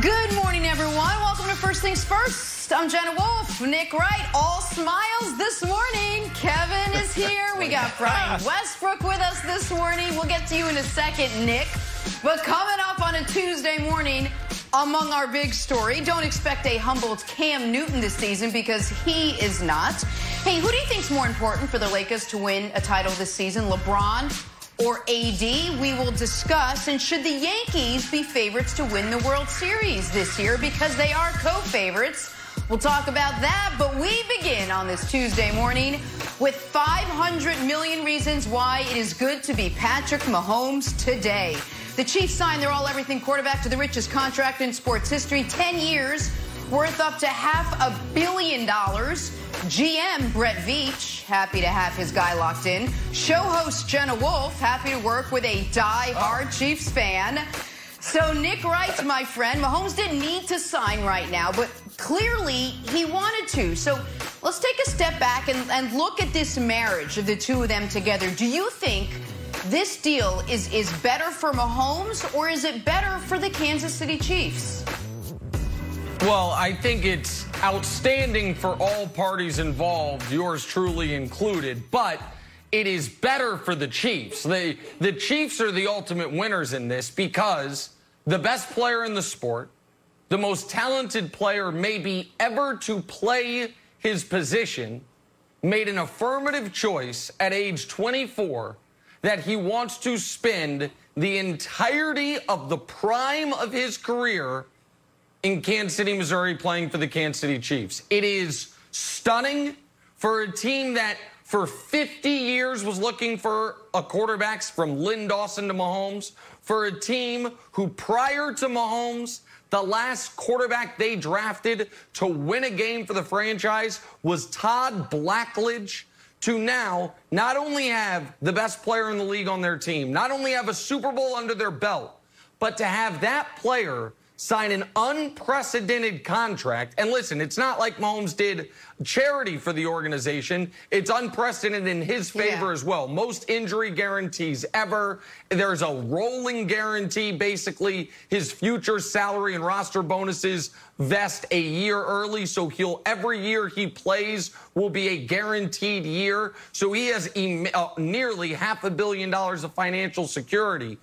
Good morning, everyone. Welcome to First Things First. I'm Jenna Wolf. Nick Wright, all smiles this morning. Kevin is here. We got Brian Westbrook with us this morning. We'll get to you in a second, Nick. But coming up on a Tuesday morning, among our big story, don't expect a humbled Cam Newton this season because he is not. Hey, who do you think's more important for the Lakers to win a title this season, LeBron or AD? We will discuss. And should the Yankees be favorites to win the World Series this year because they are co-favorites? We'll talk about that, but we begin on this Tuesday morning with 500 million reasons why it is good to be Patrick Mahomes today. The Chiefs signed their all everything quarterback to the richest contract in sports history 10 years, worth up to half a billion dollars. GM Brett Veach, happy to have his guy locked in. Show host Jenna Wolf, happy to work with a die-hard oh. Chiefs fan. So Nick Wright, my friend, Mahomes didn't need to sign right now, but clearly he wanted to. So let's take a step back and, and look at this marriage of the two of them together. Do you think this deal is, is better for Mahomes or is it better for the Kansas City Chiefs? Well, I think it's outstanding for all parties involved, yours truly included, but it is better for the Chiefs. The, the Chiefs are the ultimate winners in this because the best player in the sport, the most talented player maybe ever to play his position, made an affirmative choice at age 24 that he wants to spend the entirety of the prime of his career in Kansas City, Missouri, playing for the Kansas City Chiefs. It is stunning for a team that for 50 years was looking for a quarterbacks from Len Dawson to Mahomes, for a team who prior to Mahomes, the last quarterback they drafted to win a game for the franchise was Todd Blackledge to now not only have the best player in the league on their team, not only have a Super Bowl under their belt, but to have that player sign an unprecedented contract. And listen, it's not like Mahomes did charity for the organization. It's unprecedented in his favor yeah. as well. Most injury guarantees ever. There's a rolling guarantee. Basically, his future salary and roster bonuses vest a year early. So he'll every year he plays will be a guaranteed year. So he has uh, nearly half a billion dollars of financial security.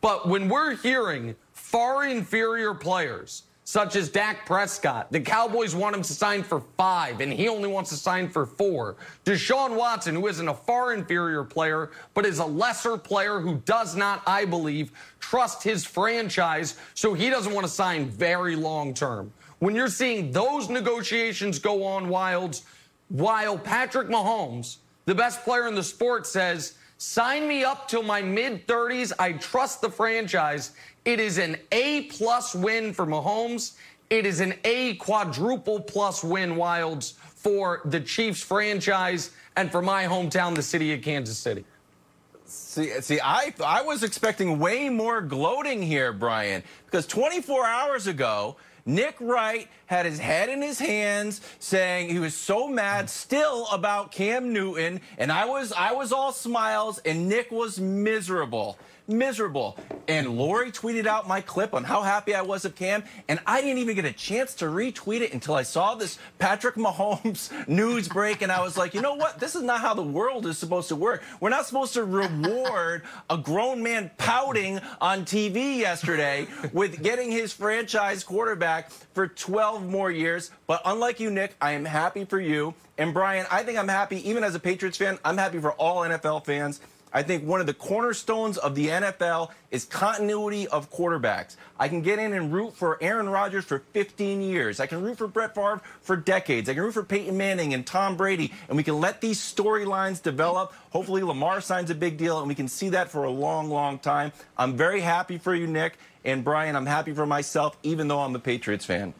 But when we're hearing far inferior players, such as Dak Prescott. The Cowboys want him to sign for five, and he only wants to sign for four. Deshaun Watson, who isn't a far inferior player, but is a lesser player who does not, I believe, trust his franchise, so he doesn't want to sign very long term. When you're seeing those negotiations go on Wildes, while Patrick Mahomes, the best player in the sport, says, Sign me up till my mid 30s. I trust the franchise. It is an A plus win for Mahomes. It is an A quadruple plus win, Wildes, for the Chiefs franchise and for my hometown, the city of Kansas City. See, see, I I was expecting way more gloating here, Brian, because 24 hours ago, Nick Wright had his head in his hands, saying he was so mad still about Cam Newton, and I was I was all smiles, and Nick was miserable miserable. And Lori tweeted out my clip on how happy I was of Cam, and I didn't even get a chance to retweet it until I saw this Patrick Mahomes news break, and I was like, you know what? This is not how the world is supposed to work. We're not supposed to reward a grown man pouting on TV yesterday with getting his franchise quarterback for 12 more years. But unlike you, Nick, I am happy for you. And Brian, I think I'm happy, even as a Patriots fan, I'm happy for all NFL fans. I think one of the cornerstones of the NFL is continuity of quarterbacks. I can get in and root for Aaron Rodgers for 15 years. I can root for Brett Favre for decades. I can root for Peyton Manning and Tom Brady, and we can let these storylines develop. Hopefully, Lamar signs a big deal, and we can see that for a long, long time. I'm very happy for you, Nick. And Brian, I'm happy for myself, even though I'm a Patriots fan.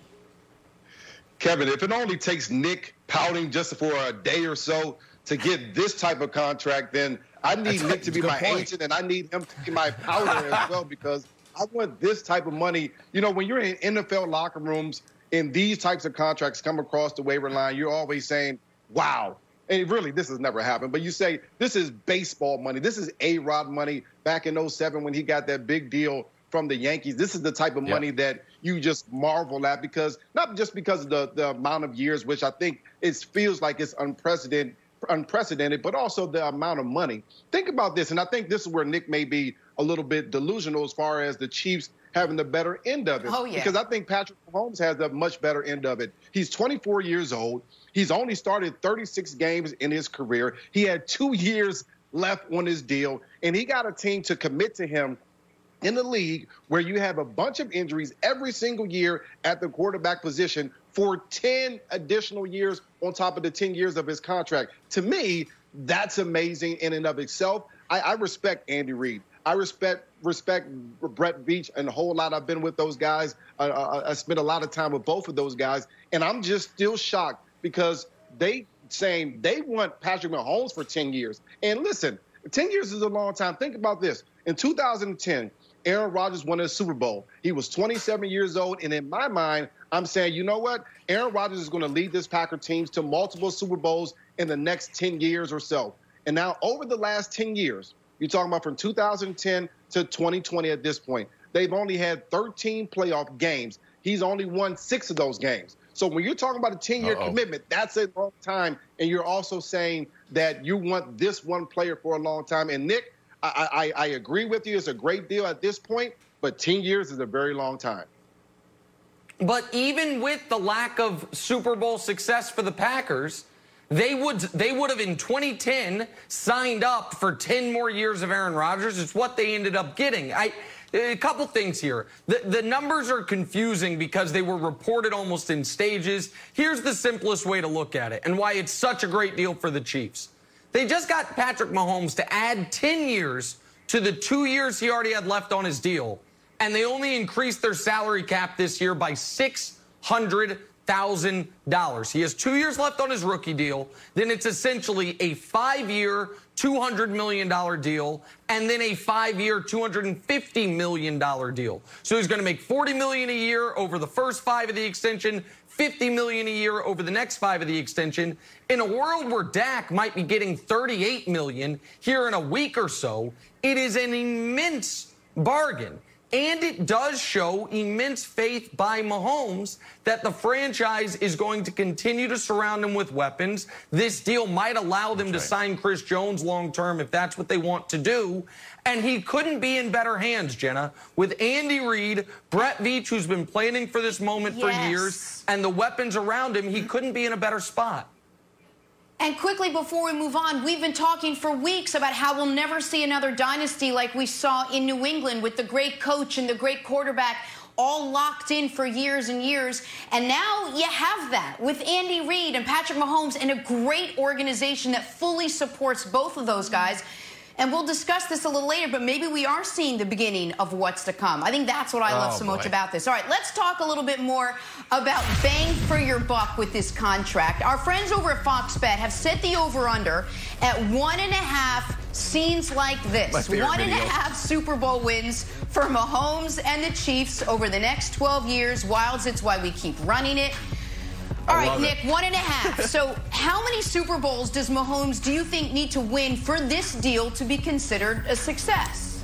Kevin, if it only takes Nick pouting just for a day or so to get this type of contract, then I need Nick to be my point. agent, and I need him to be my powder as well because I want this type of money. You know, when you're in NFL locker rooms and these types of contracts come across the waiver line, you're always saying, "Wow." And really, this has never happened. But you say this is baseball money. This is A Rod money back in 07 when he got that big deal from the Yankees. This is the type of money that you just marvel at because not just because of the, the amount of years, which I think it feels like it's unprecedented, unprecedented, but also the amount of money. Think about this, and I think this is where Nick may be a little bit delusional as far as the Chiefs having the better end of it. Oh, yeah. Because I think Patrick Mahomes has the much better end of it. He's 24 years old. He's only started 36 games in his career. He had two years left on his deal, and he got a team to commit to him in the league where you have a bunch of injuries every single year at the quarterback position for 10 additional years on top of the 10 years of his contract. To me, that's amazing in and of itself. I, I respect Andy Reid. I respect respect Brett Veach and a whole lot. I've been with those guys. I, I, I spent a lot of time with both of those guys, and I'm just still shocked because they saying they want Patrick Mahomes for 10 years. And listen, 10 years is a long time. Think about this. In 2010, Aaron Rodgers won a Super Bowl. He was 27 years old. And in my mind, I'm saying, you know what? Aaron Rodgers is going to lead this Packer teams to multiple Super Bowls in the next 10 years or so. And now, over the last 10 years, you're talking about from 2010 to 2020 at this point, they've only had 13 playoff games. He's only won six of those games. So when you're talking about a 10 year commitment, that's a long time. And you're also saying that you want this one player for a long time. And Nick, I, I, agree with you. It's a great deal at this point, but 10 years is a very long time. But even with the lack of Super Bowl success for the Packers, they would they would have in 2010 signed up for 10 more years of Aaron Rodgers. It's what they ended up getting. I a couple things here. The, the numbers are confusing because they were reported almost in stages. Here's the simplest way to look at it and why it's such a great deal for the Chiefs. They just got Patrick Mahomes to add 10 years to the two years he already had left on his deal, and they only increased their salary cap this year by 600 thousand dollars. He has two years left on his rookie deal. Then it's essentially a five-year, two hundred million dollar deal, and then a hundred and fifty million dollar deal. So he's going to make 40 million a year over the first five of the extension. 50 million a year over the next five of the extension. In a world where Dak might be getting 38 million here in a week or so, it is an immense bargain. And it does show immense faith by Mahomes that the franchise is going to continue to surround him with weapons. This deal might allow them that's to right. sign Chris Jones long term if that's what they want to do. And he couldn't be in better hands, Jenna, with Andy Reid, Brett Veach, who's been planning for this moment yes. for years, and the weapons around him. He couldn't be in a better spot. And quickly before we move on, we've been talking for weeks about how we'll never see another dynasty like we saw in New England with the great coach and the great quarterback all locked in for years and years. And now you have that with Andy Reid and Patrick Mahomes and a great organization that fully supports both of those guys. And we'll discuss this a little later, but maybe we are seeing the beginning of what's to come. I think that's what I love oh, so boy. much about this. All right, let's talk a little bit more about bang for your buck with this contract. Our friends over at Fox Bet have set the over under at one and a half scenes like this. One and a half Super Bowl wins for Mahomes and the Chiefs over the next 12 years. Wildes, it's why we keep running it. All right, Nick, it. one and a half. so, how many Super Bowls does Mahomes, do you think, need to win for this deal to be considered a success?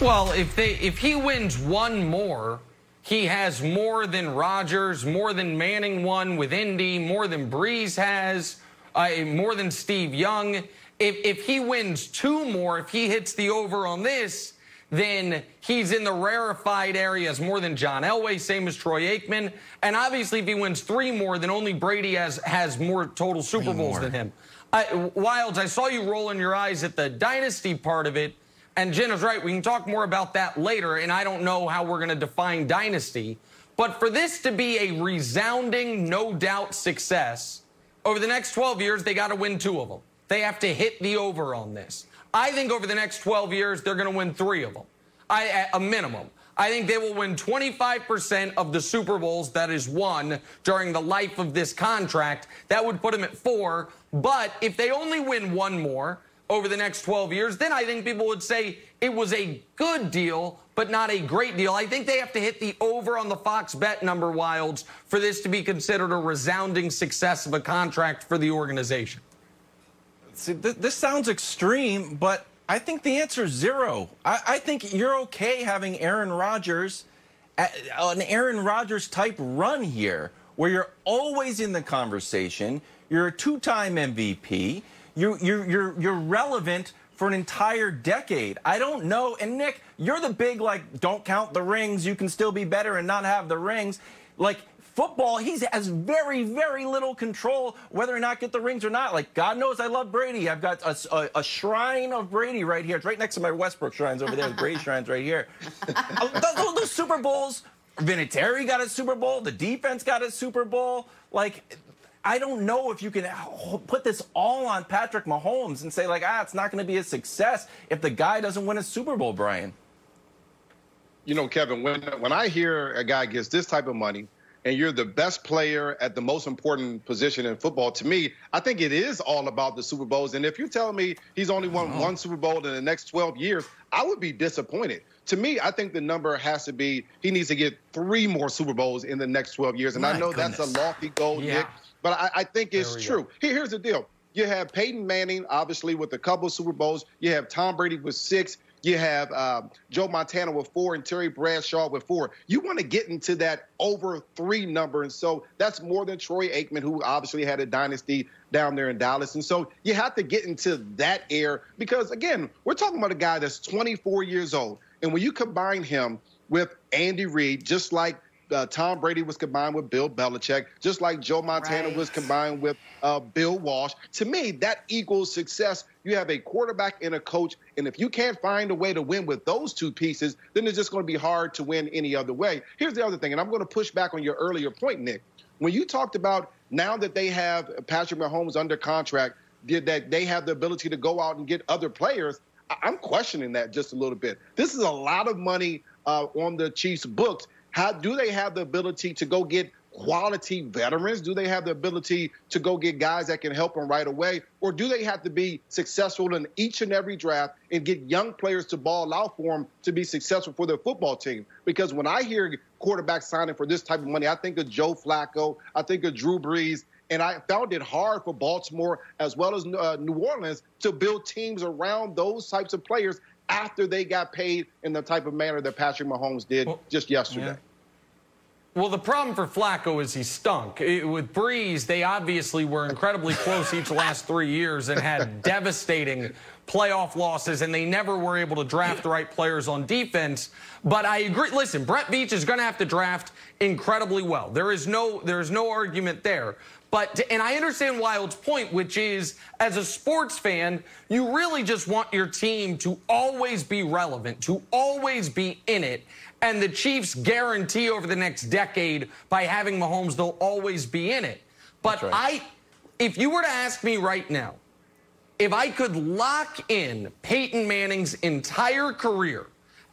Well, if they if he wins one more, he has more than Rodgers, more than Manning won with Indy, more than Brees has, uh, more than Steve Young. If if he wins two more, if he hits the over on this, then he's in the rarefied areas more than John Elway, same as Troy Aikman. And obviously, if he wins three more, then only Brady has, has more total Super three Bowls more. than him. I, Wildes, I saw you rolling your eyes at the dynasty part of it. And Jen is right. We can talk more about that later. And I don't know how we're going to define dynasty. But for this to be a resounding, no doubt success, over the next 12 years, they got to win two of them. They have to hit the over on this. I think over the next 12 years, they're going to win three of them. I, at a minimum. I think they will win 25% of the Super Bowls that is won during the life of this contract. That would put them at four. But if they only win one more over the next 12 years, then I think people would say it was a good deal, but not a great deal. I think they have to hit the over on the Fox bet number, Wildes, for this to be considered a resounding success of a contract for the organization. See, th- this sounds extreme, but I think the answer is zero. I, I think you're okay having Aaron Rodgers, an Aaron Rodgers type run here, where you're always in the conversation. You're a two-time MVP. You, you're, you're, you're relevant for an entire decade. I don't know. And Nick, you're the big like, don't count the rings. You can still be better and not have the rings. Like football, he has very, very little control whether or not get the rings or not. Like, God knows I love Brady. I've got a, a, a shrine of Brady right here. It's right next to my Westbrook shrines over there. The Brady shrines right here. those, those Super Bowls, Vinatieri got a Super Bowl. The defense got a Super Bowl. Like, I don't know if you can put this all on Patrick Mahomes and say, like, ah, it's not going to be a success if the guy doesn't win a Super Bowl, Brian. You know, Kevin, when when I hear a guy gets this type of money – and you're the best player at the most important position in football, to me, I think it is all about the Super Bowls. And if you're telling me he's only won one Super Bowl in the next 12 years, I would be disappointed. To me, I think the number has to be he needs to get three more Super Bowls in the next 12 years. And My I know goodness. that's a lofty goal, yeah. Nick, but I, I think it's true. Here, here's the deal. You have Peyton Manning, obviously, with a couple Super Bowls. You have Tom Brady with six. You have uh, Joe Montana with four and Terry Bradshaw with four. You want to get into that over three number. And so that's more than Troy Aikman, who obviously had a dynasty down there in Dallas. And so you have to get into that air because, again, we're talking about a guy that's 24 years old. And when you combine him with Andy Reid, just like uh, Tom Brady was combined with Bill Belichick, just like Joe Montana right. was combined with uh, Bill Walsh. To me, that equals success. You have a quarterback and a coach, and if you can't find a way to win with those two pieces, then it's just going to be hard to win any other way. Here's the other thing, and I'm going to push back on your earlier point, Nick. When you talked about now that they have Patrick Mahomes under contract, that they have the ability to go out and get other players, I'm questioning that just a little bit. This is a lot of money uh, on the Chiefs' books. How do they have the ability to go get quality veterans? Do they have the ability to go get guys that can help them right away? Or do they have to be successful in each and every draft and get young players to ball out for them to be successful for their football team? Because when I hear quarterbacks signing for this type of money, I think of Joe Flacco, I think of Drew Brees, and I found it hard for Baltimore as well as uh, New Orleans to build teams around those types of players after they got paid in the type of manner that Patrick Mahomes did well, just yesterday. Yeah. Well, the problem for Flacco is he stunk. It, with Brees, they obviously were incredibly close each last three years and had devastating playoff losses, and they never were able to draft the right players on defense. But I agree. Listen, Brett Veach is going to have to draft incredibly well. There is no there is no argument there. But and I understand Wild's point, which is as a sports fan, you really just want your team to always be relevant, to always be in it. And the Chiefs guarantee over the next decade by having Mahomes, they'll always be in it. But right. I, if you were to ask me right now, if I could lock in Peyton Manning's entire career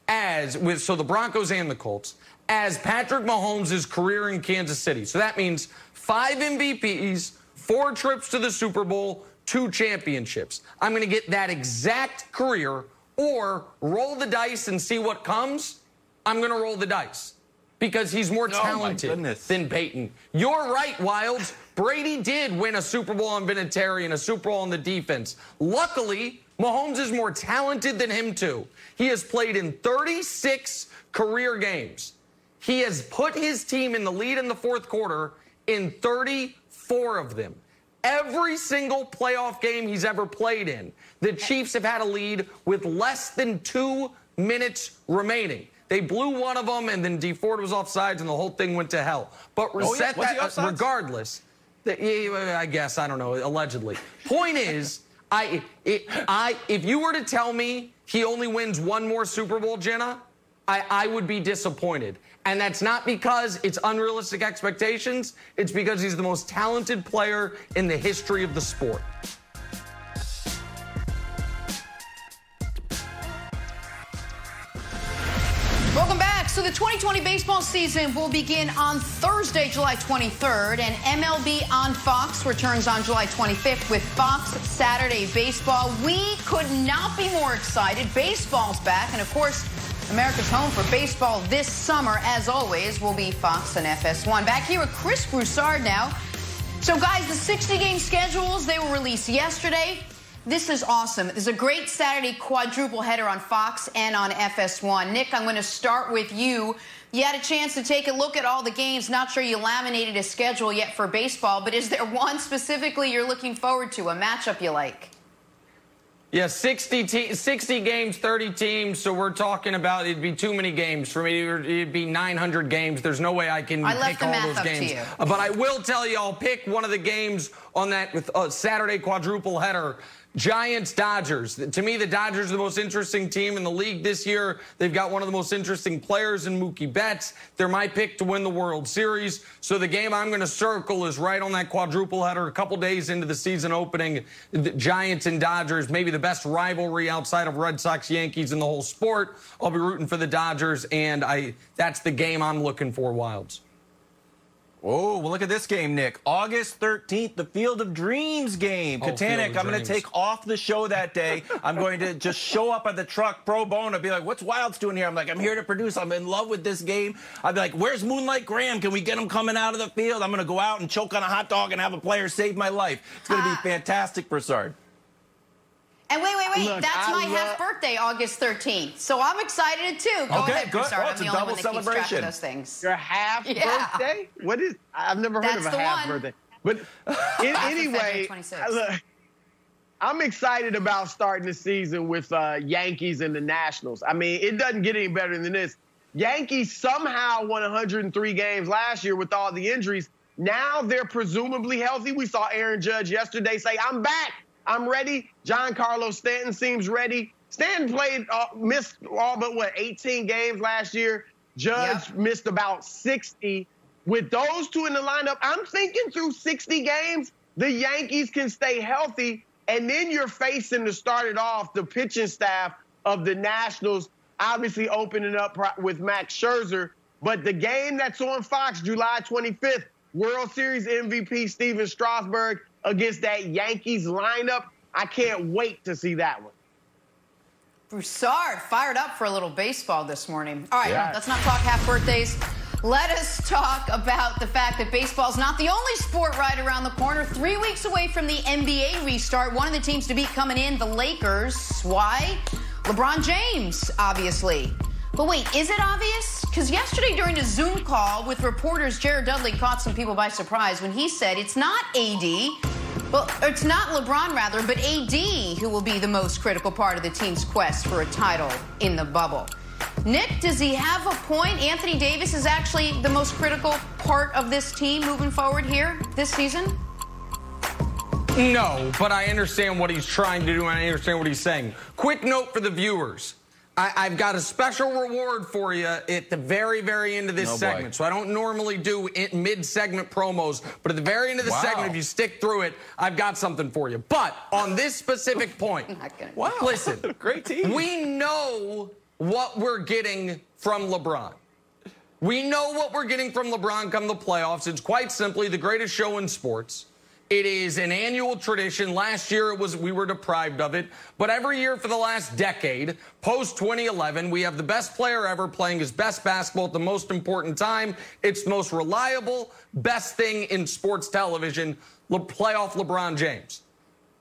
as with so the Broncos and the Colts as Patrick Mahomes' career in Kansas City. So that means five MVPs, four trips to the Super Bowl, two championships. I'm going to get that exact career or roll the dice and see what comes. I'm going to roll the dice because he's more oh, talented than Peyton. You're right, Wildes. Brady did win a Super Bowl on Vinatieri and a Super Bowl on the defense. Luckily, Mahomes is more talented than him, too. He has played in 36 career games. He has put his team in the lead in the fourth quarter in 34 of them. Every single playoff game he's ever played in, the Chiefs have had a lead with less than two minutes remaining. They blew one of them, and then Dee Ford was offsides, and the whole thing went to hell. But oh, yeah. that, uh, regardless, the, I guess I don't know. Allegedly, point is, I, it, I, if you were to tell me he only wins one more Super Bowl, Jenna, I, I would be disappointed. And that's not because it's unrealistic expectations, it's because he's the most talented player in the history of the sport. Welcome back. So the 2020 baseball season will begin on Thursday, July 23rd, and MLB on Fox returns on July 25th with Fox Saturday Baseball. We could not be more excited. Baseball's back, and of course, America's home for baseball this summer, as always, will be Fox and FS1. Back here with Chris Broussard now. So, guys, the 60 game schedules, they were released yesterday. This is awesome. There's a great Saturday quadruple header on Fox and on FS1. Nick, I'm going to start with you. You had a chance to take a look at all the games. Not sure you laminated a schedule yet for baseball, but is there one specifically you're looking forward to, a matchup you like? Yeah, 60, te- 60 games, 30 teams. So we're talking about it'd be too many games for me. It'd be 900 games. There's no way I can I pick all those games. But I will tell you, I'll pick one of the games on that with, uh, Saturday quadruple header. Giants Dodgers. To me, the Dodgers are the most interesting team in the league this year. They've got one of the most interesting players in Mookie Betts. They're my pick to win the World Series. So the game I'm going to circle is right on that quadruple header a couple days into the season opening. The Giants and Dodgers, maybe the best rivalry outside of Red Sox Yankees in the whole sport. I'll be rooting for the Dodgers, and I that's the game I'm looking for, Wildes. Oh, well, look at this game, Nick. August 13th, the Field of Dreams game. Oh, Katanik, I'm going to take off the show that day. I'm going to just show up at the truck pro bono, and be like, what's Wildes doing here? I'm like, I'm here to produce. I'm in love with this game. I'd be like, where's Moonlight Graham? Can we get him coming out of the field? I'm going to go out and choke on a hot dog and have a player save my life. It's going to be ah. fantastic, Broussard. And wait, wait, wait. Look, That's I my love... half birthday, August 13th. So I'm excited too. Go okay, ahead, good. Broussard. Oh, it's I'm a double celebration. those things. Your half yeah. birthday? What is? I've never heard That's of a half one. birthday. But in, anyway, look, I'm excited about starting the season with uh, Yankees and the Nationals. I mean, it doesn't get any better than this. Yankees somehow won 103 games last year with all the injuries. Now they're presumably healthy. We saw Aaron Judge yesterday say, "I'm back." I'm ready. Giancarlo Stanton seems ready. Stanton played, uh, missed all but what, 18 games last year. Judge yeah. missed about 60. With those two in the lineup, I'm thinking through 60 games, the Yankees can stay healthy. And then you're facing to start it off the pitching staff of the Nationals, obviously opening up with Max Scherzer. But the game that's on Fox, July 25th, World Series MVP Stephen Strasburg against that Yankees lineup. I can't wait to see that one. Broussard fired up for a little baseball this morning. All right, yeah. let's not talk half birthdays. Let us talk about the fact that baseball is not the only sport right around the corner. Three weeks away from the NBA restart, one of the teams to be coming in, the Lakers. Why? LeBron James, obviously. But wait, is it obvious? Because yesterday during a Zoom call with reporters, Jared Dudley caught some people by surprise when he said it's not AD, well, it's not LeBron rather, but AD who will be the most critical part of the team's quest for a title in the bubble. Nick, does he have a point? Anthony Davis is actually the most critical part of this team moving forward here this season? No, but I understand what he's trying to do and I understand what he's saying. Quick note for the viewers. I, have got a special reward for you at the very, very end of this oh segment. So I don't normally do mid-segment promos, but at the very end of the wow. segment, if you stick through it, I've got something for you. But on this specific point, wow. listen, great team. We know what we're getting from LeBron. We know what we're getting from LeBron come the playoffs. It's quite simply the greatest show in sports. It is an annual tradition. Last year it was we were deprived of it, but every year for the last decade, post 2011, we have the best player ever playing his best basketball at the most important time. It's the most reliable, best thing in sports television, Le- playoff LeBron James.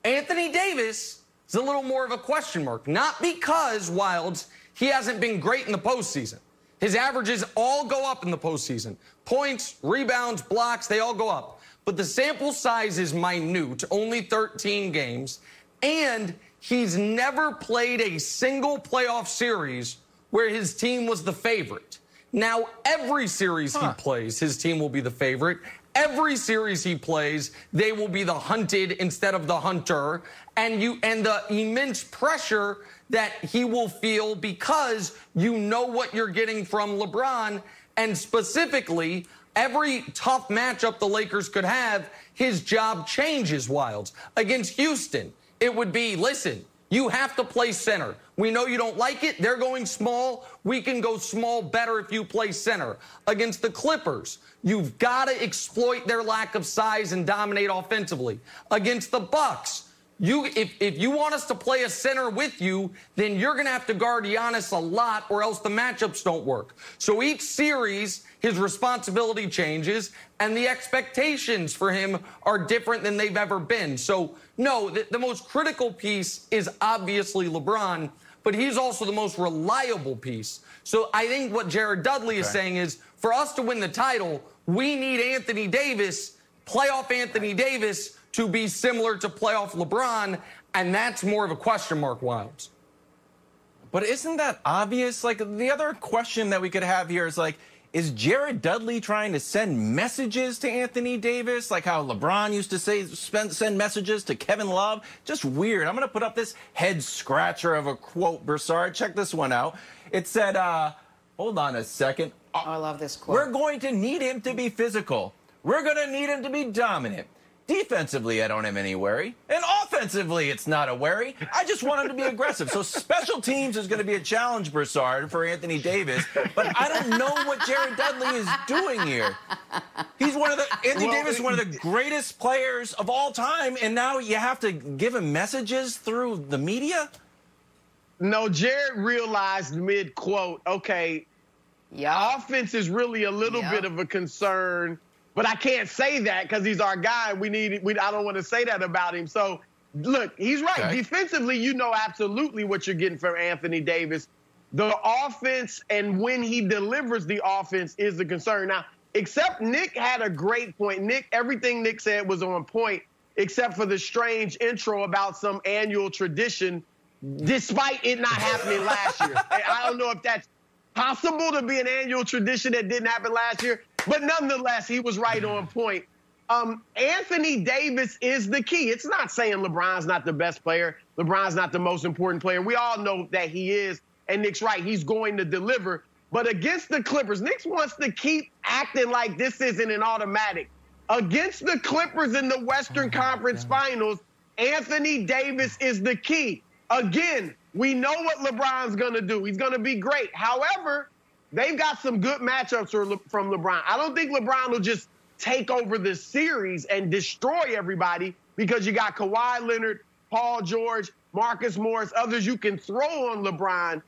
Anthony Davis is a little more of a question mark, not because Wildes he hasn't been great in the postseason. His averages all go up in the postseason. Points, rebounds, blocks, they all go up but the sample size is minute, only 13 games, and he's never played a single playoff series where his team was the favorite. Now, every series huh. he plays, his team will be the favorite. Every series he plays, they will be the hunted instead of the hunter. And you and the immense pressure that he will feel because you know what you're getting from LeBron. And specifically, every tough matchup the Lakers could have, his job changes, Wildes. Against Houston, it would be listen, you have to play center. We know you don't like it. They're going small. We can go small better if you play center. Against the Clippers, you've got to exploit their lack of size and dominate offensively. Against the Bucks, you if, if you want us to play a center with you, then you're going to have to guard Giannis a lot or else the matchups don't work. So each series, his responsibility changes and the expectations for him are different than they've ever been. So no, the, the most critical piece is obviously LeBron, but he's also the most reliable piece. So I think what Jared Dudley okay. is saying is for us to win the title, we need Anthony Davis, playoff Anthony Davis to be similar to playoff LeBron, and that's more of a question mark, Wildes. But isn't that obvious? Like, the other question that we could have here is like, is Jared Dudley trying to send messages to Anthony Davis, like how LeBron used to say send messages to Kevin Love? Just weird. I'm going to put up this head scratcher of a quote, Broussard. Check this one out. It said, uh, hold on a second. Oh, I love this quote. We're going to need him to be physical. We're going to need him to be dominant. Defensively, I don't have any worry. And offensively, it's not a worry. I just want him to be aggressive. So special teams is going to be a challenge, Broussard, for Anthony Davis. But I don't know what Jared Dudley is doing here. He's one of the Anthony well, Davis is one of the greatest players of all time, and now you have to give him messages through the media. No, Jared realized mid quote, okay, yeah, offense is really a little yep. bit of a concern but I can't say that because he's our guy. We need. We, I don't want to say that about him. So look, he's right. Okay. Defensively, you know absolutely what you're getting from Anthony Davis. The offense and when he delivers the offense is the concern. Now, except Nick had a great point. Nick, everything Nick said was on point, except for the strange intro about some annual tradition, despite it not happening last year. I don't know if that's possible to be an annual tradition that didn't happen last year. But nonetheless, he was right on point. Um, Anthony Davis is the key. It's not saying LeBron's not the best player. LeBron's not the most important player. We all know that he is. And Nick's right. He's going to deliver. But against the Clippers, Nick wants to keep acting like this isn't an automatic. Against the Clippers in the Western oh Conference God. Finals, Anthony Davis is the key. Again, we know what LeBron's going to do. He's going to be great. However, they've got some good matchups from LeBron. I don't think LeBron will just take over the series and destroy everybody because you got Kawhi Leonard, Paul George, Marcus Morris, others you can throw on LeBron.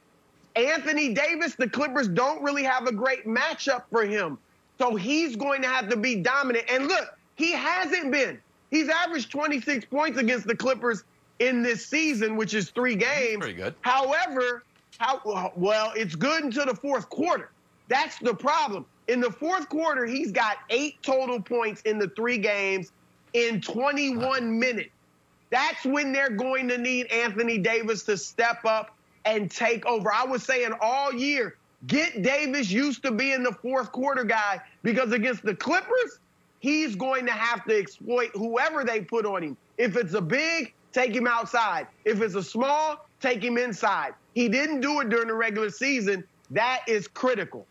Anthony Davis, the Clippers don't really have a great matchup for him. So he's going to have to be dominant. And look, he hasn't been. He's averaged 26 points against the Clippers in this season, which is three games. Pretty good. However, how well it's good until the fourth quarter. That's the problem. In the fourth quarter, he's got eight total points in the three games in 21 minutes. That's when they're going to need Anthony Davis to step up and take over. I was saying all year, get Davis used to being the fourth quarter guy because against the Clippers, he's going to have to exploit whoever they put on him. If it's a big, take him outside. If it's a small, take him inside. He didn't do it during the regular season. That is critical.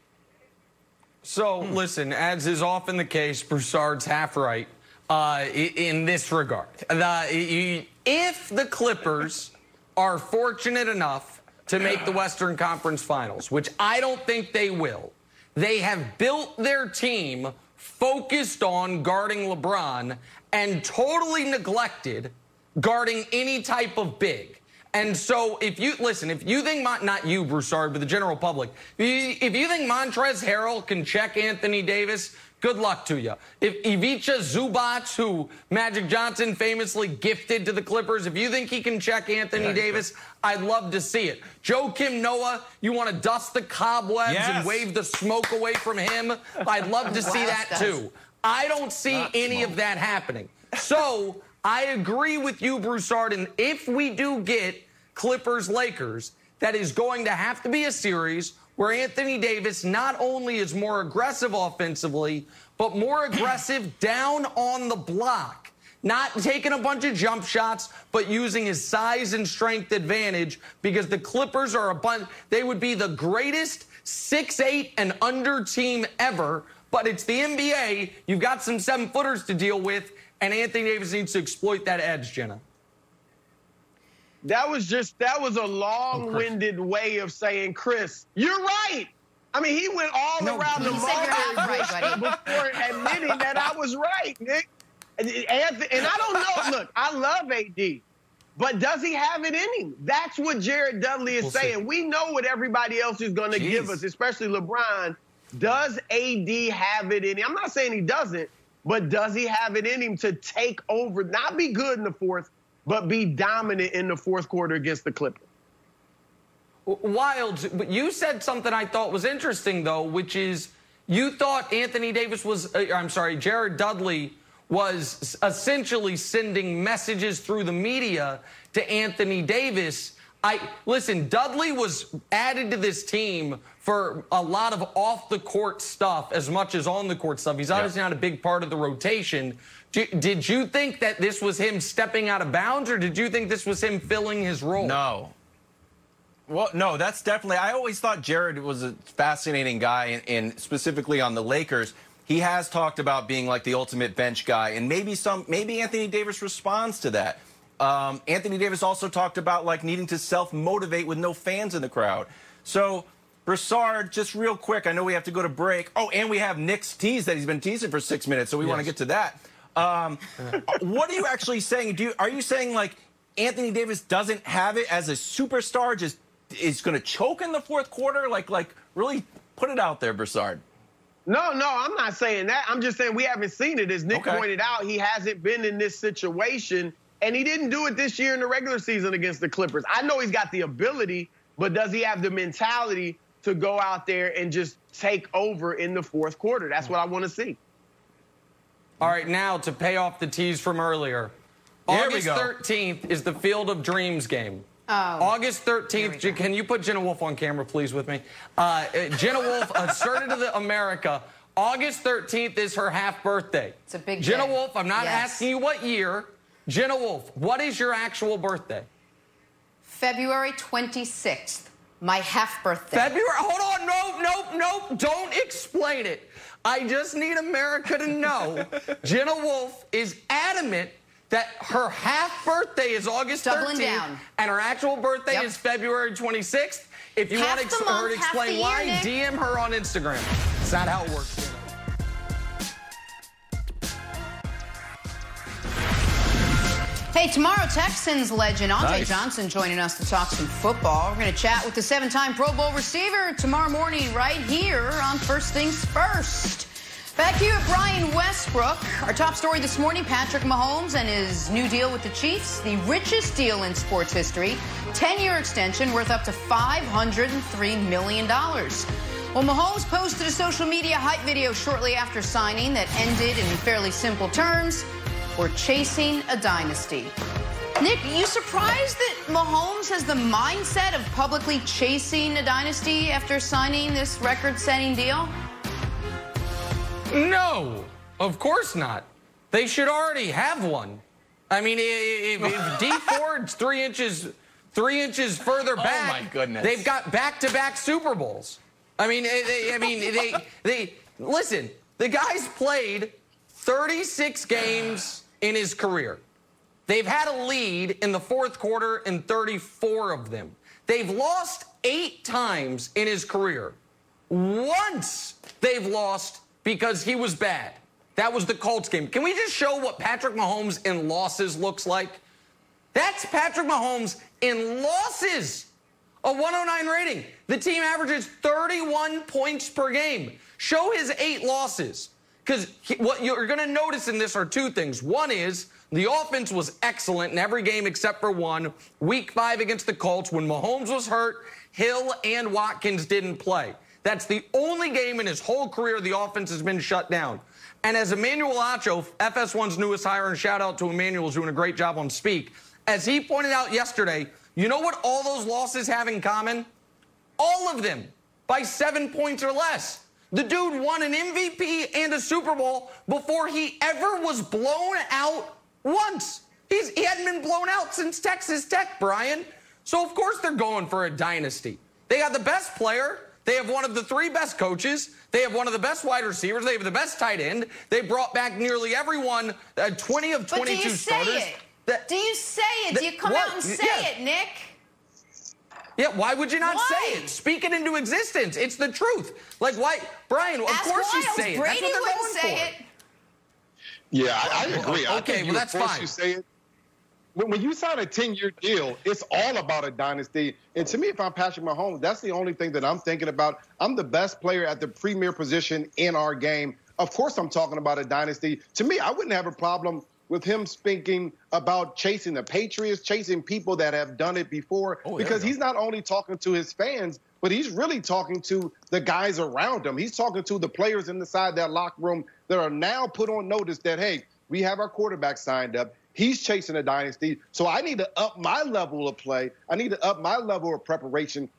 So, listen, as is often the case, Broussard's half right uh, in this regard. The, if the Clippers are fortunate enough to make the Western Conference Finals, which I don't think they will, they have built their team focused on guarding LeBron and totally neglected guarding any type of big. And so, if you listen, if you think not you, Broussard, but the general public, if you think Montrezl Harrell can check Anthony Davis, good luck to you. If Ivica Zubac, who Magic Johnson famously gifted to the Clippers, if you think he can check Anthony yeah, Davis, I'd love to see it. Joakim Noah, you want to dust the cobwebs yes. and wave the smoke away from him? I'd love to see that too. I don't see not any smoke. of that happening. So. I agree with you, Broussard. And if we do get Clippers Lakers, that is going to have to be a series where Anthony Davis not only is more aggressive offensively, but more aggressive down on the block. Not taking a bunch of jump shots, but using his size and strength advantage because the Clippers are a bunch, they would be the greatest six-eight and under team ever. But it's the NBA. You've got some seven footers to deal with. And Anthony Davis needs to exploit that edge, Jenna. That was just that was a oh, long-winded oh, way of saying, Chris, you're right. I mean, he went all no, around the market before admitting that I was right, Nick. And, and I don't know. Look, I love AD, But does he have it in him? That's what Jared Dudley is we'll saying. See. We know what everybody else is going to give us, especially LeBron. Does AD have it in him? I'm not saying he doesn't, but does he have it in him to take over, not be good in the fourth, but be dominant in the fourth quarter against the Clippers? Wild, you said something I thought was interesting, though, which is you thought Anthony Davis was, uh, I'm sorry, Jared Dudley was essentially sending messages through the media to Anthony Davis. I listen, Dudley was added to this team for a lot of off the court stuff as much as on the court stuff. He's obviously not a big part of the rotation. Did you think that this was him stepping out of bounds, or did you think this was him filling his role? No. Well, no, that's definitely. I always thought Jared was a fascinating guy, and specifically on the Lakers he has talked about being like the ultimate bench guy, and maybe some, maybe Anthony Davis responds to that. Um, Anthony Davis also talked about like needing to self motivate with no fans in the crowd. So, Broussard, just real quick, I know we have to go to break. Oh, and we have Nick's tease that he's been teasing for six minutes, so we yes. want to get to that. Um, what are you actually saying? Do you, are you saying like Anthony Davis doesn't have it as a superstar, just is going to choke in the fourth quarter? Like, like really put it out there, Broussard. No, no, I'm not saying that. I'm just saying we haven't seen it. As Nick okay. pointed out, he hasn't been in this situation, and he didn't do it this year in the regular season against the Clippers. I know he's got the ability, but does he have the mentality to go out there and just take over in the fourth quarter? That's what I want to see. All right, now to pay off the tease from earlier. Here August 13th is the Field of Dreams game. Oh. August 13th. Can you put Jenna Wolf on camera, please, with me? Uh, Jenna Wolf asserted to the America. August 13th is her half birthday. It's a big Jenna day. Wolf, I'm not yes. asking you what year. Jenna Wolf, what is your actual birthday? February 26th. My half birthday. February? Hold on. Nope, nope, nope. Don't explain it. I just need America to know Jenna Wolf is adamant that her half birthday is August Doubling 13th, down. and her actual birthday yep. is February 26th. If you half want ex- month, her to explain why, year, DM her on Instagram. That's not how it works. Hey, tomorrow Texans legend Andre nice. Johnson joining us to talk some football. We're going to chat with the seven-time Pro Bowl receiver tomorrow morning right here on First Things First. Back here at Brian Westbrook. Our top story this morning Patrick Mahomes and his new deal with the Chiefs, the richest deal in sports history. 10 year extension worth up to $503 million. Well, Mahomes posted a social media hype video shortly after signing that ended in fairly simple terms We're chasing a dynasty. Nick, you surprised that Mahomes has the mindset of publicly chasing a dynasty after signing this record setting deal? No, of course not. They should already have one. I mean, if, if Dee Ford's three inches, three inches further oh back, oh my goodness, they've got back-to-back Super Bowls. I mean, they, I mean, they, they listen. The guy's played 36 games in his career. They've had a lead in the fourth quarter in 34 of them. They've lost eight times in his career. Once they've lost because he was bad. That was the Colts game. Can we just show what Patrick Mahomes in losses looks like? That's Patrick Mahomes in losses. A 109 rating. The team averages 31 points per game. Show his eight losses. Because what you're going to notice in this are two things. One is the offense was excellent in every game except for one. Week five against the Colts, when Mahomes was hurt, Hill and Watkins didn't play. That's the only game in his whole career the offense has been shut down. And as Emmanuel Acho, FS1's newest hire, and shout out to Emmanuel, who's doing a great job on Speak, as he pointed out yesterday, you know what all those losses have in common? All of them by seven points or less. The dude won an MVP and a Super Bowl before he ever was blown out once. He's, he hadn't been blown out since Texas Tech, Brian. So, of course, they're going for a dynasty. They got the best player. They have one of the three best coaches. They have one of the best wide receivers. They have the best tight end. They brought back nearly everyone, uh, 20 of 22 but do you starters. Say it? That, do you say it? do you come what? out and say yeah. it, Nick? Yeah, why would you not why? say it? Speak it into existence. It's the truth. Like, why? Brian, of Ask course Wiles. you say it. Brady that's what they're going say for. it. Yeah, I, I oh, agree. Okay, I well, that's fine. You say it. when you sign a 10 year deal, it's all about a dynasty. And to me, if I'm Patrick Mahomes, that's the only thing that I'm thinking about. I'm the best player at the premier position in our game. Of course, I'm talking about a dynasty. To me, I wouldn't have a problem with him speaking about chasing the Patriots, chasing people that have done it before, oh, because he's not only talking to his fans, but he's really talking to the guys around him. He's talking to the players inside that locker room that are now put on notice that, hey, we have our quarterback signed up. He's chasing a dynasty. So I need to up my level of play. I need to up my level of preparation.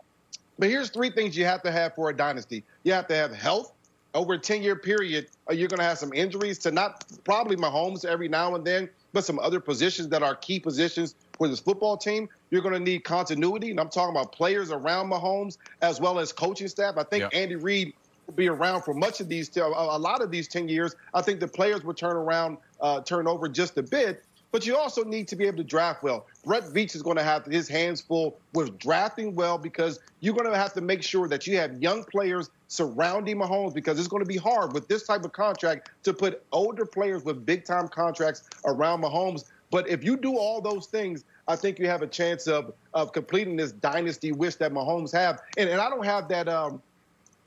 But here's three things you have to have for a dynasty you have to have health. Over a 10 year period, uh, you're going to have some injuries to not probably Mahomes every now and then, but some other positions that are key positions for this football team. You're going to need continuity. And I'm talking about players around Mahomes as well as coaching staff. I think Andy Reid will be around for much of these, a lot of these 10 years. I think the players will turn around, uh, turn over just a bit. But you also need to be able to draft well. Brett Veach is going to have his hands full with drafting well because you're going to have to make sure that you have young players surrounding Mahomes because it's going to be hard with this type of contract to put older players with big time contracts around Mahomes. But if you do all those things, I think you have a chance of of completing this dynasty wish that Mahomes have. And, and I don't have that um,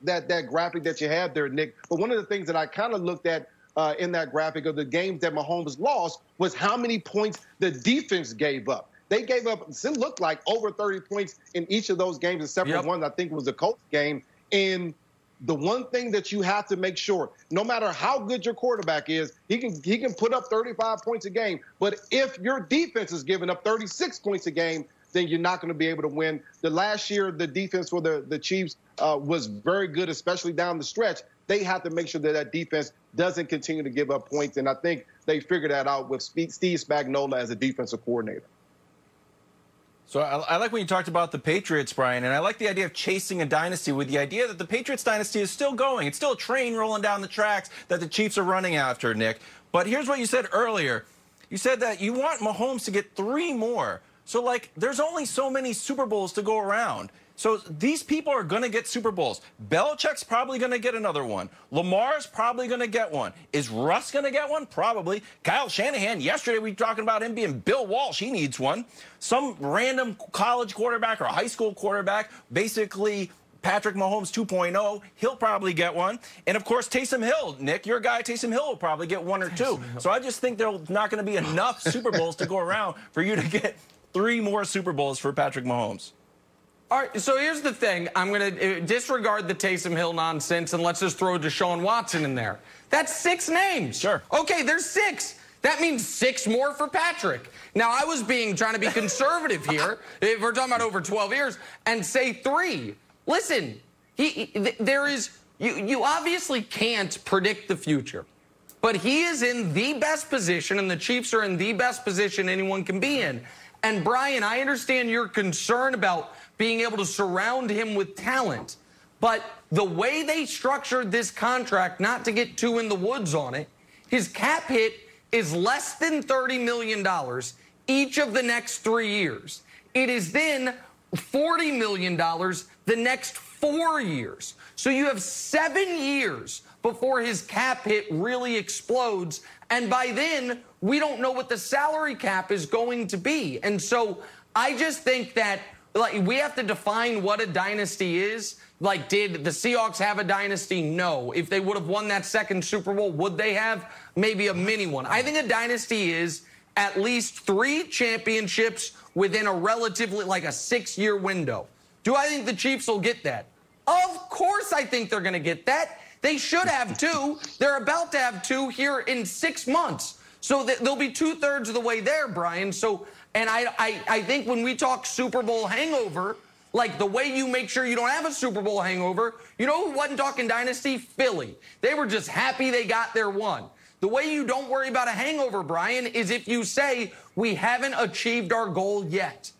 that that graphic that you have there, Nick. But one of the things that I kind of looked at uh, in that graphic of the games that Mahomes lost was how many points the defense gave up. They gave up, it looked like over 30 points in each of those games, except yep. for one I think was the Colts game. And the one thing that you have to make sure, no matter how good your quarterback is, he can he can put up 35 points a game. But if your defense is giving up 36 points a game, then you're not going to be able to win. The last year, the defense for the the Chiefs uh, was very good, especially down the stretch. They have to make sure that that defense doesn't continue to give up points, and I think they figured that out with Steve Spagnuolo as a defensive coordinator. So I, I, like when you talked about the Patriots, Brian, and I like the idea of chasing a dynasty with the idea that the Patriots dynasty is still going. It's still a train rolling down the tracks that the Chiefs are running after, Nick. But here's what you said earlier. You said that you want Mahomes to get three more. So, like, there's only so many Super Bowls to go around. So these people are going to get Super Bowls. Belichick's probably going to get another one. Lamar's probably going to get one. Is Russ going to get one? Probably. Kyle Shanahan, yesterday we were talking about him being Bill Walsh. He needs one. Some random college quarterback or high school quarterback, basically Patrick Mahomes 2.0, he'll probably get one. And of course, Taysom Hill, Nick, your guy Taysom Hill will probably get one or two. So I just think there's not going to be enough Super Bowls to go around for you to get three more Super Bowls for Patrick Mahomes. All right, so here's the thing. I'm going to uh, disregard the Taysom Hill nonsense and let's just throw Deshaun Watson in there. That's six names. Sure. Okay, there's six. That means six more for Patrick. Now, I was being trying to be conservative here, if we're talking about over 12 years, and say three. Listen, he, he, there is, you, you obviously can't predict the future, but he is in the best position, and the Chiefs are in the best position anyone can be in. And Brian, I understand your concern about being able to surround him with talent. But the way they structured this contract, not to get too in the woods on it, his cap hit is less than $30 million each of the next three years. It is then $40 million the next four years. So you have seven years before his cap hit really explodes. And by then, we don't know what the salary cap is going to be. And so I just think that like we have to define what a dynasty is. Like, did the Seahawks have a dynasty? No. If they would have won that second Super Bowl, would they have? Maybe a mini one. I think a dynasty is at least three championships within a relatively like a six year window. Do I think the Chiefs will get that? Of course, I think they're going to get that. They should have two. They're about to have two here in six months. So they'll be two thirds of the way there, Brian. So and I, I, I think when we talk Super Bowl hangover, like the way you make sure you don't have a Super Bowl hangover, you know who wasn't talking dynasty? Philly. They were just happy they got their one. The way you don't worry about a hangover, Brian, is if you say, we haven't achieved our goal yet.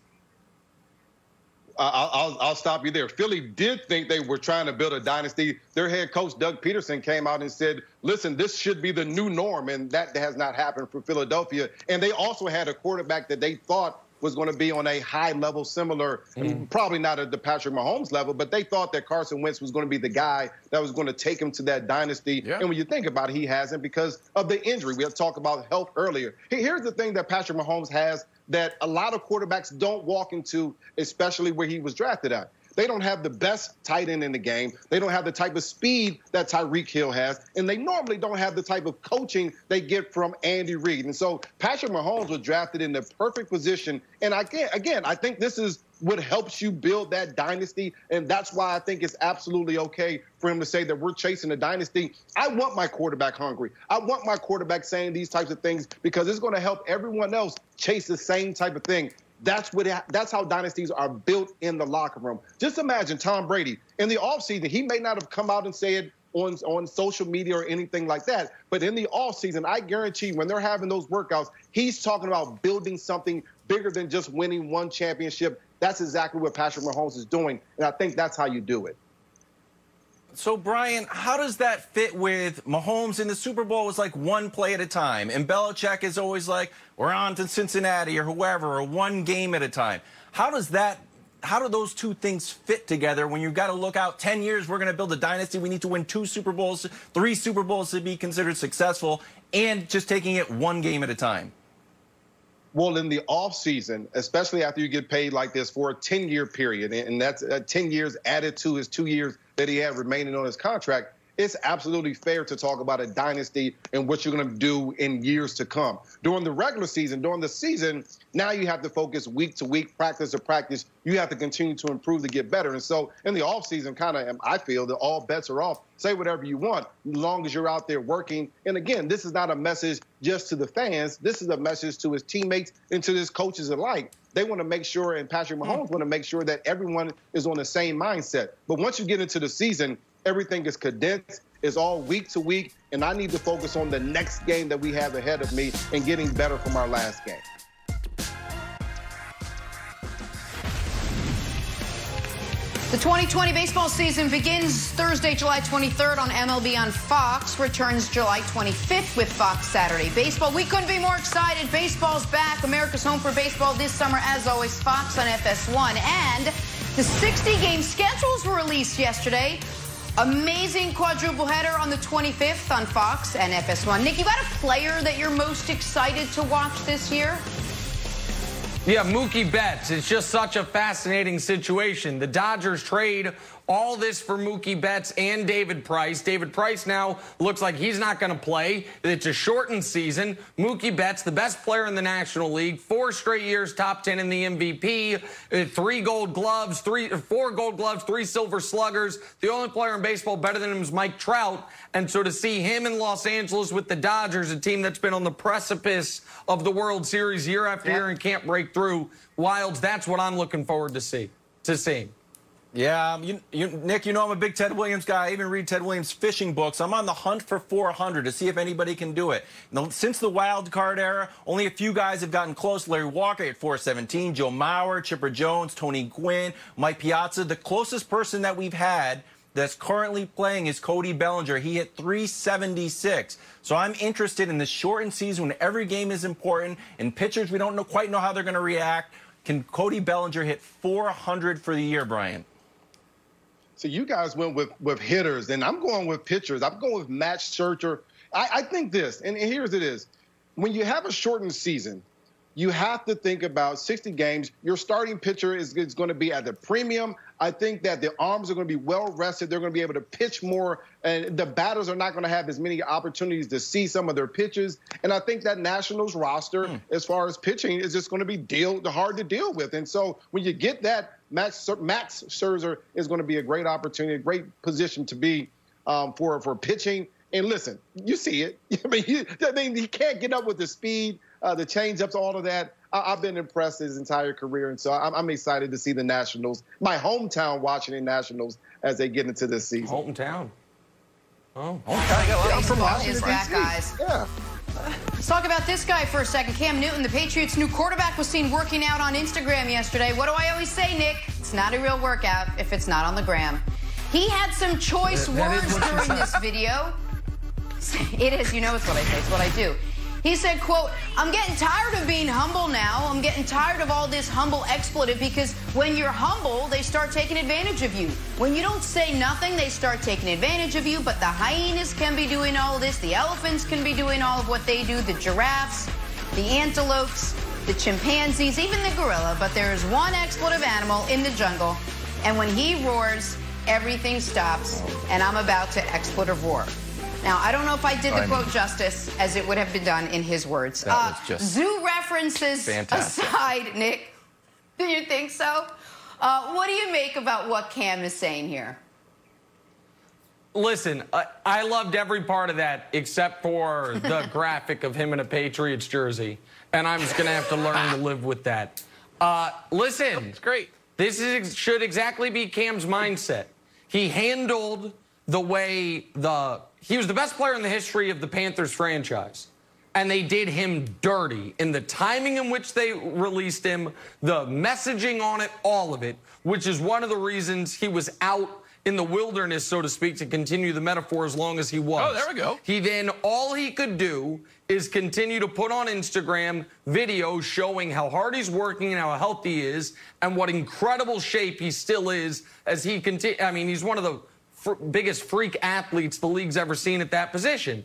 I'll, I'll, I'll, stop you there. Philly did think they were trying to build a dynasty. Their head coach, Doug Pederson, came out and said, listen, this should be the new norm. And that has not happened for Philadelphia. And they also had a quarterback that they thought was going to be on a high level, similar, mm. probably not at the Patrick Mahomes level, but they thought that Carson Wentz was going to be the guy that was going to take him to that dynasty. Yeah. And when you think about it, he hasn't because of the injury. We had talked about health earlier. Here's the thing that Patrick Mahomes has that a lot of quarterbacks don't walk into, especially where he was drafted at. They don't have the best tight end in the game. They don't have the type of speed that Tyreek Hill has. And they normally don't have the type of coaching they get from Andy Reid. And so Patrick Mahomes was drafted in the perfect position. And again, again, I think this is what helps you build that dynasty. And that's why I think it's absolutely okay for him to say that we're chasing a dynasty. I want my quarterback hungry. I want my quarterback saying these types of things because it's going to help everyone else chase the same type of thing. That's what that's how dynasties are built in the locker room. Just imagine Tom Brady in the offseason, he may not have come out and said on, on social media or anything like that. But in the offseason, I guarantee when they're having those workouts, he's talking about building something bigger than just winning one championship. That's exactly what Patrick Mahomes is doing. And I think that's how you do it. So, Brian, how does that fit with Mahomes in the Super Bowl was like one play at a time, and Belichick is always like, we're on to Cincinnati or whoever, or one game at a time. How does that how do those two things fit together when you've got to look out 10 years we're going to build a dynasty we need to win two super bowls three super bowls to be considered successful and just taking it one game at a time well, in the off season, especially after you get paid like this for a 10 year period, and that's uh, 10 years added to his two years that he had remaining on his contract, it's absolutely fair to talk about a dynasty and what you're going to do in years to come. During the regular season, during the season, now you have to focus week to week, practice to practice. You have to continue to improve to get better. And so in the offseason, kind of, um, I feel that all bets are off. Say whatever you want, as long as you're out there working. And again, this is not a message just to the fans. This is a message to his teammates and to his coaches alike. They want to make sure, and Patrick hmm. Mahomes want to make sure that everyone is on the same mindset. But once you get into the season, Everything is condensed. It's all week to week, and I need to focus on the next game that we have ahead of me and getting better from our last game. The 2020 baseball season begins Thursday, July 23rd on MLB on Fox, returns July 25th with Fox Saturday Baseball. We couldn't be more excited. Baseball's back. America's home for baseball this summer, as always, Fox on FS1. And the 60 game schedules were released yesterday. Amazing quadruple header on the 25th on Fox and FS1. Nick, you got a player that you're most excited to watch this year? Yeah, Mookie Betts. It's just such a fascinating situation. The Dodgers trade all this for Mookie Betts and David Price. David Price now looks like he's not going to play. It's a shortened season. Mookie Betts, the best player in the National League, four straight years top 10 in the MVP, uh, three gold gloves, three, four gold gloves, three silver sluggers. The only player in baseball better than him is Mike Trout. And so to see him in Los Angeles with the Dodgers, a team that's been on the precipice of the World Series year after yeah. year and can't break through, Wildes, that's what I'm looking forward to see, to seeing. Yeah, um, you, you, Nick, you know I'm a big Ted Williams guy. I even read Ted Williams' fishing books. I'm on the hunt for 400 to see if anybody can do it. Now, since the wild card era, only a few guys have gotten close. Larry Walker at 417, Joe Mauer, Chipper Jones, Tony Gwynn, Mike Piazza. The closest person that we've had that's currently playing is Cody Bellinger. He hit 376. So I'm interested in the shortened season when every game is important and pitchers we don't know, quite know how they're going to react. Can Cody Bellinger hit 400 for the year, Brian? So you guys went with with hitters, and I'm going with pitchers. I'm going with Max Scherzer. I, I think this, and here's it is: when you have a shortened season, you have to think about 60 games. Your starting pitcher is, is going to be at the premium. I think that the arms are going to be well rested. They're going to be able to pitch more, and the batters are not going to have as many opportunities to see some of their pitches. And I think that Nationals roster, mm. as far as pitching, is just going to be deal hard to deal with. And so when you get that, Max Max Scherzer is going to be a great opportunity, a great position to be um, for for pitching. And listen, you see it. I mean, he, I mean, he can't get up with the speed, uh, the changeups, all of that. I, have been impressed his entire career, and so I'm, I'm, excited to see the Nationals, my hometown, Washington Nationals, as they get into this season. Hometown. Oh, hometown. I'm from Washington, back, guys. Yeah. Let's talk about this guy for a second. Cam Newton, the Patriots' new quarterback, was seen working out on Instagram yesterday. What do I always say, Nick? It's not a real workout if it's not on the gram. He had some choice that, words during this video. It is, you know, it's what I say, it's what I do. He said, quote, I'm getting tired of being humble now. I'm getting tired of all this humble expletive because when you're humble, they start taking advantage of you. When you don't say nothing, they start taking advantage of you. But the hyenas can be doing all this. The elephants can be doing all of what they do. The giraffes, the antelopes, the chimpanzees, even the gorilla. But there is one expletive animal in the jungle. And when he roars, everything stops. And I'm about to expletive roar. Now, I don't know if I did the I quote mean, justice as it would have been done in his words. That uh, was just zoo references fantastic. aside, Nick, do you think so? Uh, what do you make about what Cam is saying here? Listen, I, I loved every part of that except for the graphic of him in a Patriots jersey, and I'm just going to have to learn to live with that. Uh, listen, it's great. This is, should exactly be Cam's mindset. He handled the way the he was the best player in the history of the Panthers franchise. And they did him dirty in the timing in which they released him, the messaging on it, all of it, which is one of the reasons he was out in the wilderness, so to speak, to continue the metaphor as long as he was. Oh, there we go. He then, all he could do is continue to put on Instagram videos showing how hard he's working and how healthy he is and what incredible shape he still is as he continue. I mean, he's one of the fr- biggest freak athletes the league's ever seen at that position.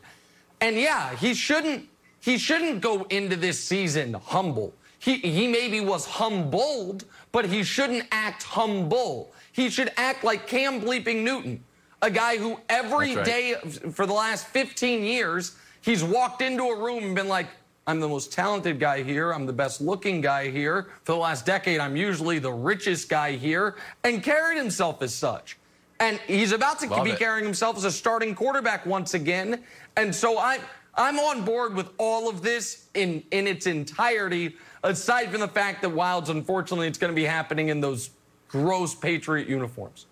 And yeah, he shouldn't he shouldn't go into this season humble. He he maybe was humbled, but he shouldn't act humble. He should act like Cam bleeping Newton, a guy who every right. day for the last 15 years he's walked into a room and been like, I'm the most talented guy here. I'm the best looking guy here. For the last decade, I'm usually the richest guy here, and carried himself as such. And he's about to Love be it. carrying himself as a starting quarterback once again. And so I, I'm on board with all of this in, in its entirety, aside from the fact that Wildes, unfortunately, it's going to be happening in those gross Patriot uniforms.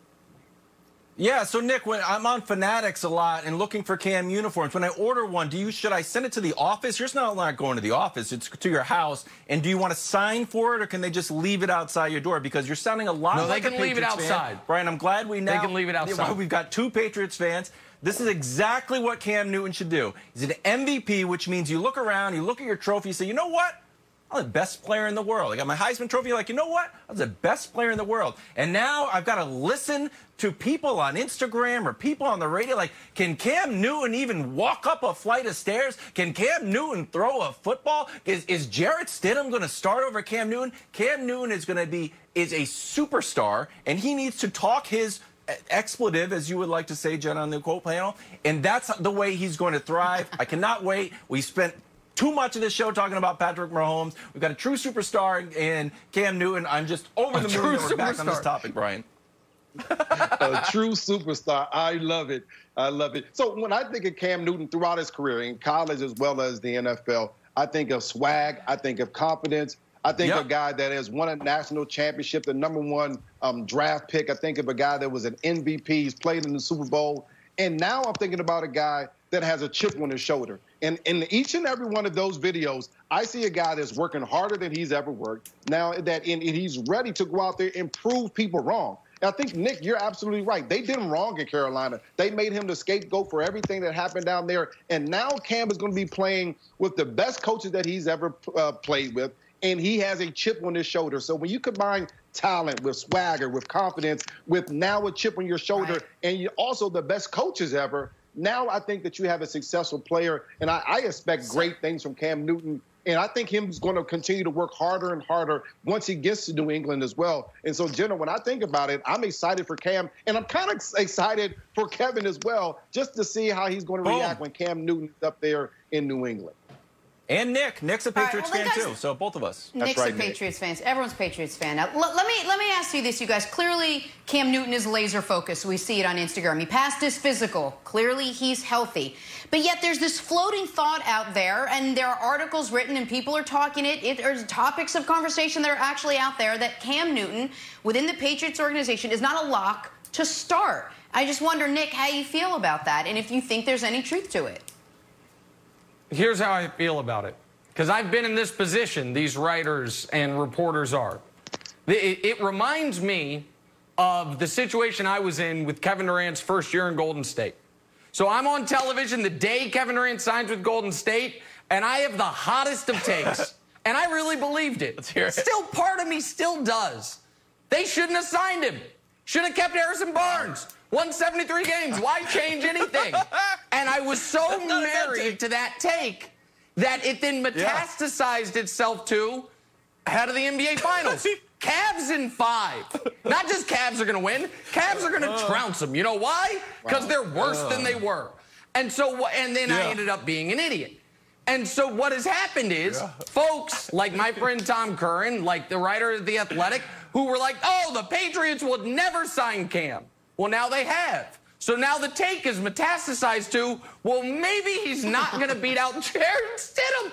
Yeah, so Nick, when I'm on Fanatics a lot and looking for Cam uniforms, when I order one, do you should I send it to the office? You're not not going to the office; it's to your house. And do you want to sign for it, or can they just leave it outside your door? Because you're sounding a lot. No, like they can leave it outside. Fan. Brian, I'm glad we now they can leave it outside. We've got two Patriots fans. This is exactly what Cam Newton should do. He's an MVP, which means you look around, you look at your trophy, you say, you know what? I'm the best player in the world. I got my Heisman Trophy. Like, you know what? I was the best player in the world. And now I've got to listen to people on Instagram or people on the radio. Like, can Cam Newton even walk up a flight of stairs? Can Cam Newton throw a football? Is, is Jarrett Stidham going to start over Cam Newton? Cam Newton is going to be is a superstar, and he needs to talk his uh, expletive, as you would like to say, Jen, on the quote panel. And that's the way he's going to thrive. I cannot wait. We spent too much of this show talking about Patrick Mahomes. We've got a true superstar in Cam Newton. I'm just over a the moon that we're back on this topic, Brian. a true superstar. I love it. I love it. So when I think of Cam Newton throughout his career in college as well as the NFL, I think of swag. I think of confidence. I think yep. of a guy that has won a national championship, the number one um, draft pick. I think of a guy that was an MVP. He's played in the Super Bowl. And now I'm thinking about a guy that has a chip on his shoulder. And in each and every one of those videos, I see a guy that's working harder than he's ever worked. Now that and he's ready to go out there and prove people wrong. I think Nick, you're absolutely right. They did him wrong in Carolina. They made him the scapegoat for everything that happened down there. And now Cam is going to be playing with the best coaches that he's ever uh, played with, and he has a chip on his shoulder. So when you combine talent with swagger, with confidence, with now a chip on your shoulder, right. and you're also the best coaches ever, now I think that you have a successful player, and I, I expect great things from Cam Newton. And I think he's going to continue to work harder and harder once he gets to New England as well. And so, Jenna, when I think about it, I'm excited for Cam, and I'm kind of excited for Kevin as well, just to see how he's going to react when Cam Newton's up there in New England. And Nick. Nick's a Patriots right, well, fan guys, too. So both of us. Nick's right, a Patriots Nick. fan. Everyone's Patriots fan. Now, let me let me ask you this, you guys. Clearly, Cam Newton is laser focused. We see it on Instagram. He passed his physical. Clearly, he's healthy. But yet, there's this floating thought out there, and there are articles written, and people are talking it. it there's topics of conversation that are actually out there that Cam Newton, within the Patriots organization, is not a lock to start. I just wonder, Nick, how you feel about that, and if you think there's any truth to it. Here's how I feel about it. Because I've been in this position, these writers and reporters are. It, it, reminds me of the situation I was in with Kevin Durant's first year in Golden State. So I'm on television the day Kevin Durant signs with Golden State, and I have the hottest of takes. and I really believed it. it. Still, part of me still does. They shouldn't have signed him. Should have kept Harrison Barnes. Won 73 games. Why change anything? and I was so married to that take that it then metastasized yeah. itself to ahead of the NBA Finals. Cavs in five. Not just Cavs are going to win. Cavs are going to uh, trounce them. You know why? Because wow. they're worse uh, than they were. And so, and then yeah. I ended up being an idiot. And so what has happened is yeah. folks like my friend Tom Curran, like the writer of The Athletic, who were like, oh, the Patriots will never sign Cam. Well, now they have. So now the take is metastasized to, well, maybe he's not going to beat out Jarrett Stidham.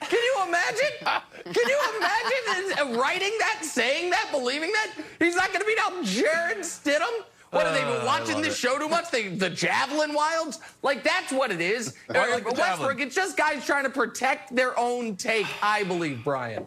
Can you imagine? Can you imagine writing that, saying that, believing that? He's not going to beat out Jarrett Stidham? What have they been uh, watching this it. show too much? They, the Javelin Wildes? Like, that's what it is. like Westbrook, it's just guys trying to protect their own take, I believe, Brian.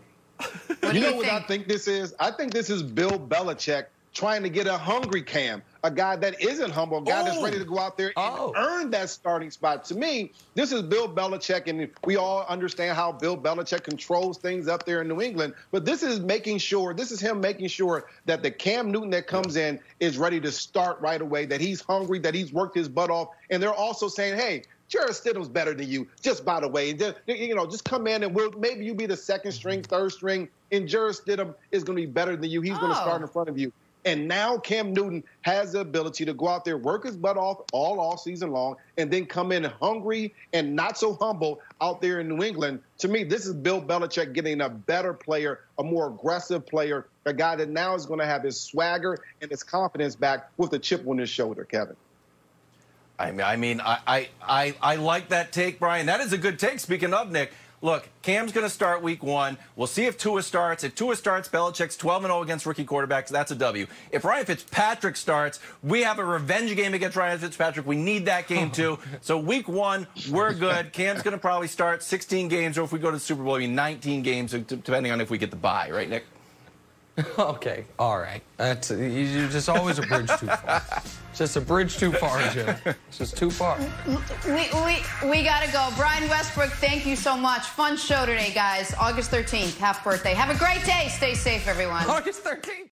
you know what I think this is? I think this is Bill Belichick trying to get a hungry Cam, a guy that isn't humble, a guy oh. that's ready to go out there and oh. earn that starting spot. To me, this is Bill Belichick, and we all understand how Bill Belichick controls things up there in New England. But this is making sure, this is him making sure that the Cam Newton that comes in is ready to start right away, that he's hungry, that he's worked his butt off. And they're also saying, hey, Jarrett Stidham's better than you, just by the way. Just, you know, just come in and we'll maybe you be the second string, third string, and Jarrett Stidham is going to be better than you. He's oh. going to start in front of you. And now Cam Newton has the ability to go out there, work his butt off all off season long, and then come in hungry and not so humble out there in New England. To me, this is Bill Belichick getting a better player, a more aggressive player, a guy that now is going to have his swagger and his confidence back with a chip on his shoulder, Kevin. I mean, I mean, I, I, I like that take, Brian. That is a good take. Speaking of Nick, look, Cam's going to start week one. We'll see if Tua starts. If Tua starts, Belichick's 12 0 against rookie quarterbacks. That's a W. If Ryan Fitzpatrick starts, we have a revenge game against Ryan Fitzpatrick. We need that game too. so week one, we're good. Cam's going to probably start 16 games, or if we go to the Super Bowl, maybe 19 games, depending on if we get the bye, right, Nick? okay, all right. That's you're just always a bridge too far. just a bridge too far, Jim. It's just too far. We we we gotta go. Brian Westbrook, thank you so much. Fun show today, guys. August 13th, half birthday. Have a great day. Stay safe, everyone. August 13th.